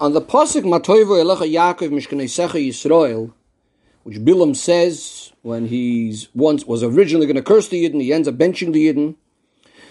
On the pasuk Matoivo Elecha Yaakov Mishkaneisecha Yisrael, which Bilam says when he's once was originally going to curse the Yidden, he ends up benching the Yidden.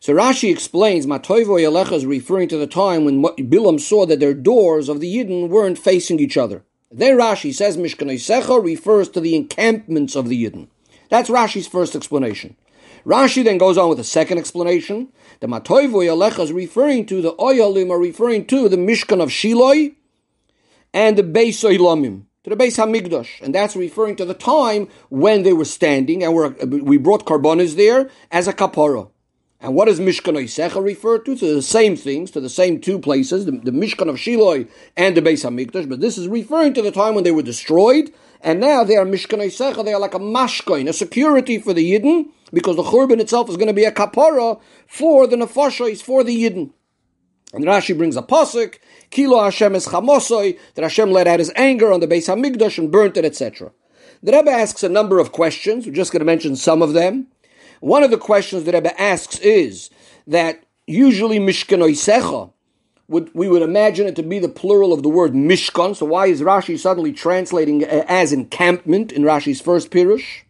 So Rashi explains Matoivo Elecha is referring to the time when Bilam saw that their doors of the Yidden weren't facing each other. Then Rashi says Mishkaneisecha refers to the encampments of the Yidden. That's Rashi's first explanation. Rashi then goes on with a second explanation. The Matoivo Yalecha is referring to the Oyalim are referring to the Mishkan of Shiloi and the Beis Oilamim, to the Beis Hamikdash. And that's referring to the time when they were standing and were, we brought carbonas there as a kapara. And what does Mishkan Oisecha refer to? To the same things, to the same two places, the, the Mishkan of Shiloi and the Beis Hamikdash. But this is referring to the time when they were destroyed and now they are Mishkanei Secha, they are like a mashkoin, a security for the Yidden, because the Churban itself is going to be a kapara for the Nefashos, for the Yidden. And Rashi brings a pasuk, Kilo Hashem is chamosoi, that Hashem let out his anger on the Beis Hamikdash and burnt it, etc. The Rebbe asks a number of questions. We're just going to mention some of them. One of the questions the Rebbe asks is that usually Mishkanoi Secha, would we would imagine it to be the plural of the word mishkan. So why is Rashi suddenly translating uh, as encampment in Rashi's first pirush?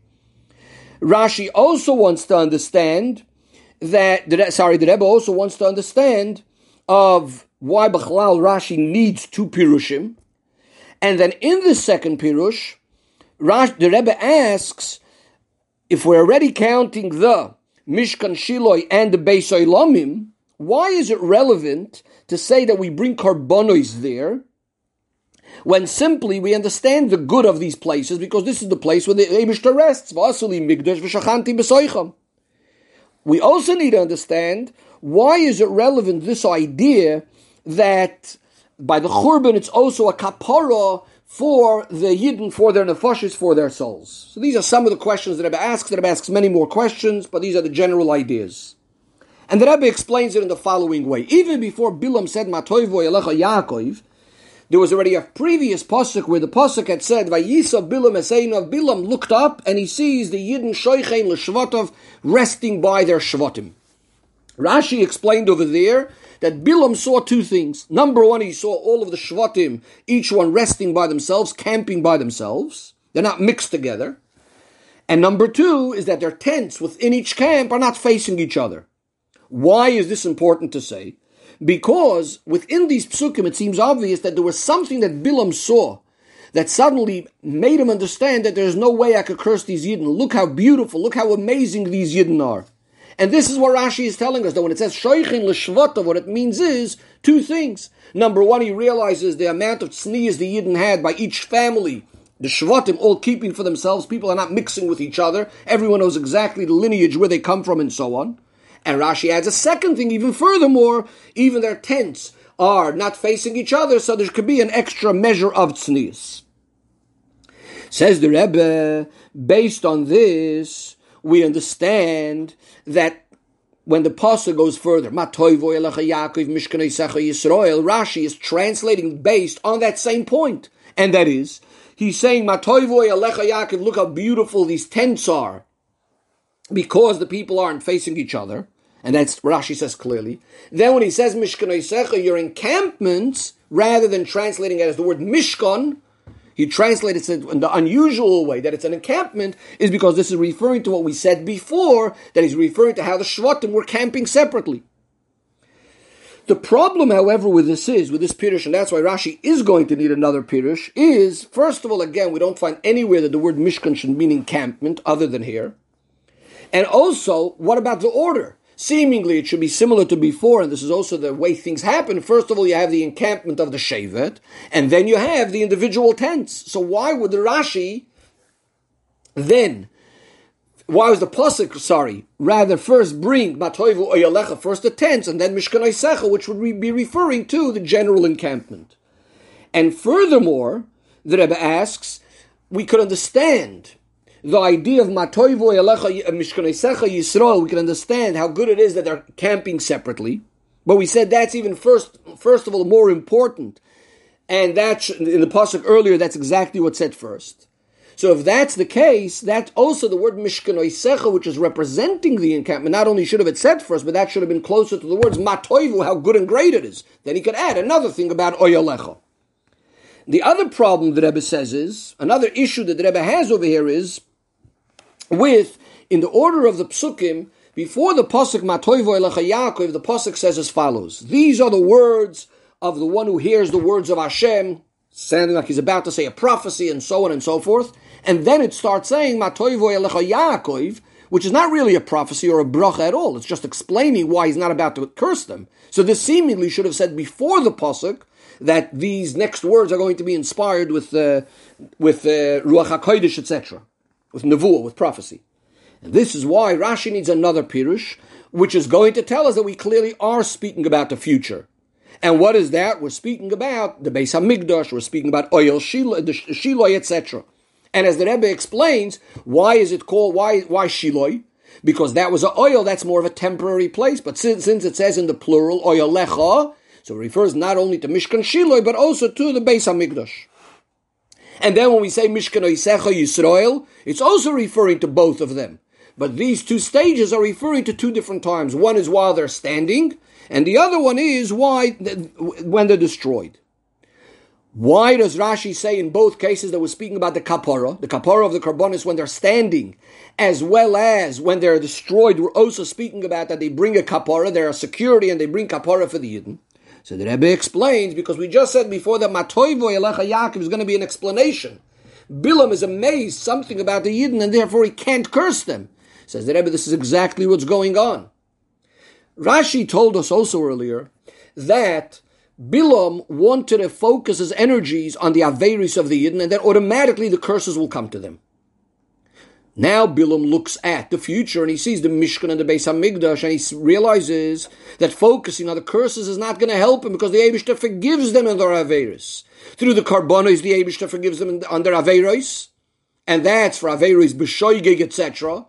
Rashi also wants to understand that sorry, the Rebbe also wants to understand of why Bechlal Rashi needs two pirushim, and then in the second pirush, Rashi, the Rebbe asks if we're already counting the Mishkan Shiloi and the Beis Oilamim, why is it relevant to say that we bring carbonos there when simply we understand the good of these places because this is the place where the Abishta rests. We also need to understand why is it relevant this idea that by the Churban it's also a kapara for the Yidden, for their nefashos, for their souls. So these are some of the questions that Rebbe asks. The Rebbe asks many more questions, but these are the general ideas. And the Rebbe explains it in the following way. Even before Bilam said, Matoivo Elecha Yaakov, there was already a previous pasuk where the pasuk had said, "Vayisa Bilam of Bilam looked up and he sees the Yidden Shoichein l'Shvatov resting by their Shvatim. Rashi explained over there that Bilam saw two things. Number one, he saw all of the Shvatim, each one resting by themselves, camping by themselves. They're not mixed together. And number two is that their tents within each camp are not facing each other. Why is this important to say? Because within these psukim, it seems obvious that there was something that Bilam saw that suddenly made him understand that there's no way I could curse these Yidden. Look how beautiful, look how amazing these Yidden are. And this is what Rashi is telling us that when it says Shoichin L'Shvata, what it means is two things. Number one, he realizes the amount of tznius the Yidden had by each family. The Shvatim all keeping for themselves. People are not mixing with each other. Everyone knows exactly the lineage where they come from and so on. And Rashi adds a second thing, even furthermore, even their tents are not facing each other, so there could be an extra measure of tznius. Says the Rebbe, based on this, we understand that when the pasuk goes further, Rashi is translating based on that same point, and that is, he's saying, look how beautiful these tents are, because the people aren't facing each other. And that's Rashi says clearly. Then when he says Mishkan your encampments, rather than translating it as the word Mishkan, he translates it in the unusual way that it's an encampment, is because this is referring to what we said before, that he's referring to how the Shvatim were camping separately. The problem, however, with this is, with this Pirush, and that's why Rashi is going to need another Pirush, is, first of all, again, we don't find anywhere that the word Mishkan should mean encampment, other than here. And also, what about the order? Seemingly, it should be similar to before, and this is also the way things happen. First of all, you have the encampment of the Shevet, and then you have the individual tents. So why would the Rashi then, why was the Pasuk, sorry, rather first bring Matoivu Oyalecha, first the tents, and then Mishkan Secha, which would be referring to the general encampment. And furthermore, the Rebbe asks, we could understand the idea of Matoivo uh, Mishkanesecha Yisrael, we can understand how good it is that they're camping separately. But we said that's even first, first of all, more important. And that's in the pasuk earlier. That's exactly what's said first. So if that's the case, that also the word Mishkanoisecha, which is representing the encampment, not only should have it said first, but that should have been closer to the words Matoivu, how good and great it is. Then he could add another thing about Oyalecha. The other problem the Rebbe says is, another issue that the Rebbe has over here is, with, in the order of the psukim, before the pasuk Matoivo Elecha Yaakov, the pasuk says as follows: These are the words of the one who hears the words of Hashem, sounding like he's about to say a prophecy, and so on and so forth. And then it starts saying Matoivo Elecha Yaakov, which is not really a prophecy or a bracha at all. It's just explaining why he's not about to curse them. So this seemingly should have said before the pasuk that these next words are going to be inspired with uh, with uh, ruach hakodesh, etc., with nevuah, with prophecy. And this is why Rashi needs another pirush, which is going to tell us that we clearly are speaking about the future. And what is that? We're speaking about the Beis Hamikdash. We're speaking about oihel Shiloh, Shiloh, etc. And as the Rebbe explains, why is it called why why Shiloh? Because that was an oihel. That's more of a temporary place. But since, since it says in the plural oihel lecha, so it refers not only to Mishkan Shiloh, but also to the Beis Hamikdash. And then when we say Mishkan Oisecha Yisrael, it's also referring to both of them. But these two stages are referring to two different times. One is while they're standing, and the other one is why when they're destroyed. Why does Rashi say in both cases that we're speaking about the kapara, the kapara of the karbonos when they're standing, as well as when they're destroyed? We're also speaking about that they bring a kapara, they're a security, and they bring kapara for the yidden. So the Rebbe explains because we just said before that Matoivo Elecha Yaakov is going to be an explanation. Bilam is amazed something about the yidden, and therefore he can't curse them. Says the Rebbe, this is exactly what's going on. Rashi told us also earlier that Bilam wanted to focus his energies on the Averis of the Yidden, and that automatically the curses will come to them. Now Bilam looks at the future and he sees the Mishkan and the Beis Hamikdash and he realizes that focusing on the curses is not going to help him because the Abishta forgives them in their Averis. Through the Karbonos, the Abishta forgives them on their Averis, and that's for Averis, B'shoigig, etc.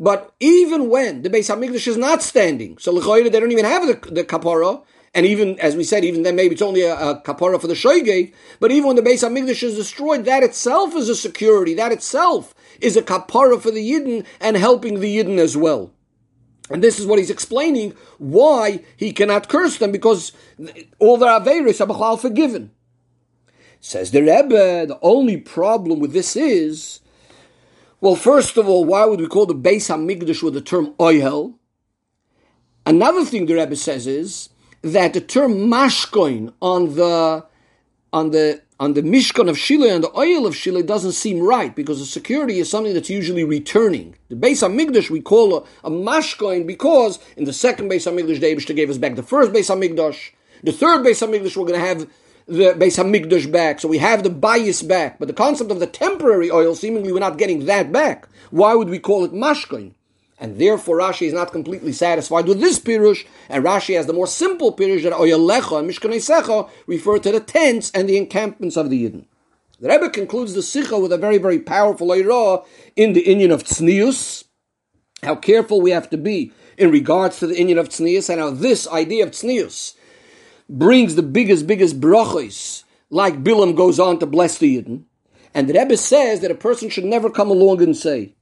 But even when the Beis Hamikdash is not standing, so they don't even have the, the kapara, and even as we said, even then maybe it's only a, a kapara for the shoigeg. But even when the Beis Hamikdash is destroyed, that itself is a security. That itself is a kapara for the Yidden and helping the Yidden as well. And this is what he's explaining why he cannot curse them because all their averis are forgiven. Says the Rebbe, the only problem with this is well, first of all, why would we call the Beis Hamikdash with the term oihel? Another thing the Rebbe says is that the term mashkoin on the on the on the mishkan of Shiloh and the oihel of Shiloh doesn't seem right because the security is something that's usually returning. The Beis Hamikdash we call a, a mashkoin because in the second Beis Hamikdash, David gave us back the first Beis Hamikdash. The third Beis Hamikdash we're going to have the Beis Hamikdash back, so we have the bias back. But the concept of the temporary oihel, seemingly we're not getting that back. Why would we call it mashkoin? And therefore Rashi is not completely satisfied with this pirush, and Rashi has the more simple pirush that oyalecha and mishkanesecha refer to the tents and the encampments of the Yidden. The Rebbe concludes the Sikha with a very, very powerful Eirah in the Inyan of Tznius, how careful we have to be in regards to the Inyan of Tznius, and how this idea of Tznius brings the biggest, biggest brachos, like Bilam goes on to bless the Yidden. And the Rebbe says that a person should never come along and say,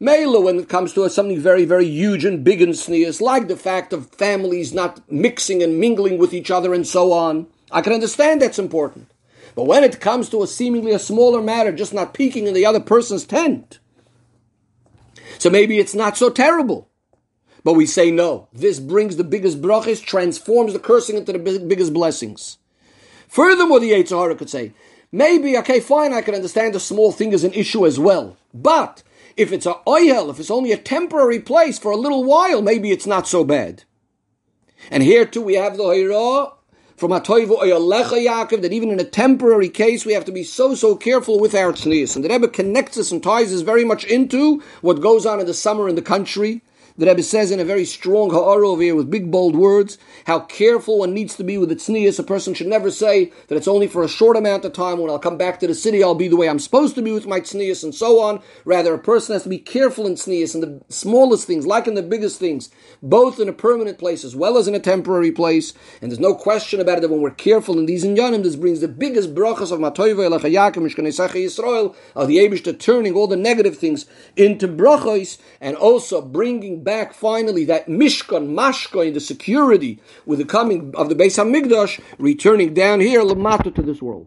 Mela, when it comes to something very, very huge and big and sneers, like the fact of families not mixing and mingling with each other and so on, I can understand that's important. But when it comes to a seemingly a smaller matter, just not peeking in the other person's tent, so maybe it's not so terrible. But we say no. This brings the biggest brachas, transforms the cursing into the biggest blessings. Furthermore, the Yetzer Hara could say, maybe, okay, fine, I can understand the small thing is an issue as well. But if it's a oihel, if it's only a temporary place for a little while, maybe it's not so bad. And here too we have the Hira from Atoivu Oyalecha Yaakov that even in a temporary case we have to be so so careful with our tznius. And the Rebbe connects us and ties us very much into what goes on in the summer in the country the Rebbe says in a very strong ha'ara over here with big bold words how careful one needs to be with its tznius. A person should never say that it's only for a short amount of time. When I'll come back to the city, I'll be the way I'm supposed to be with my tznius and so on. Rather, a person has to be careful in tznius in the smallest things, like in the biggest things, both in a permanent place as well as in a temporary place. And there's no question about it that when we're careful in these inyanim, this brings the biggest brachas of Matoiva Elecha Yaakov Mishkanei Yisrael of the Abishta turning all the negative things into brachos and also bringing back finally that Mishkan, Mashka, in the security with the coming of the Beis Hamikdash, returning down here, Lamata to this world.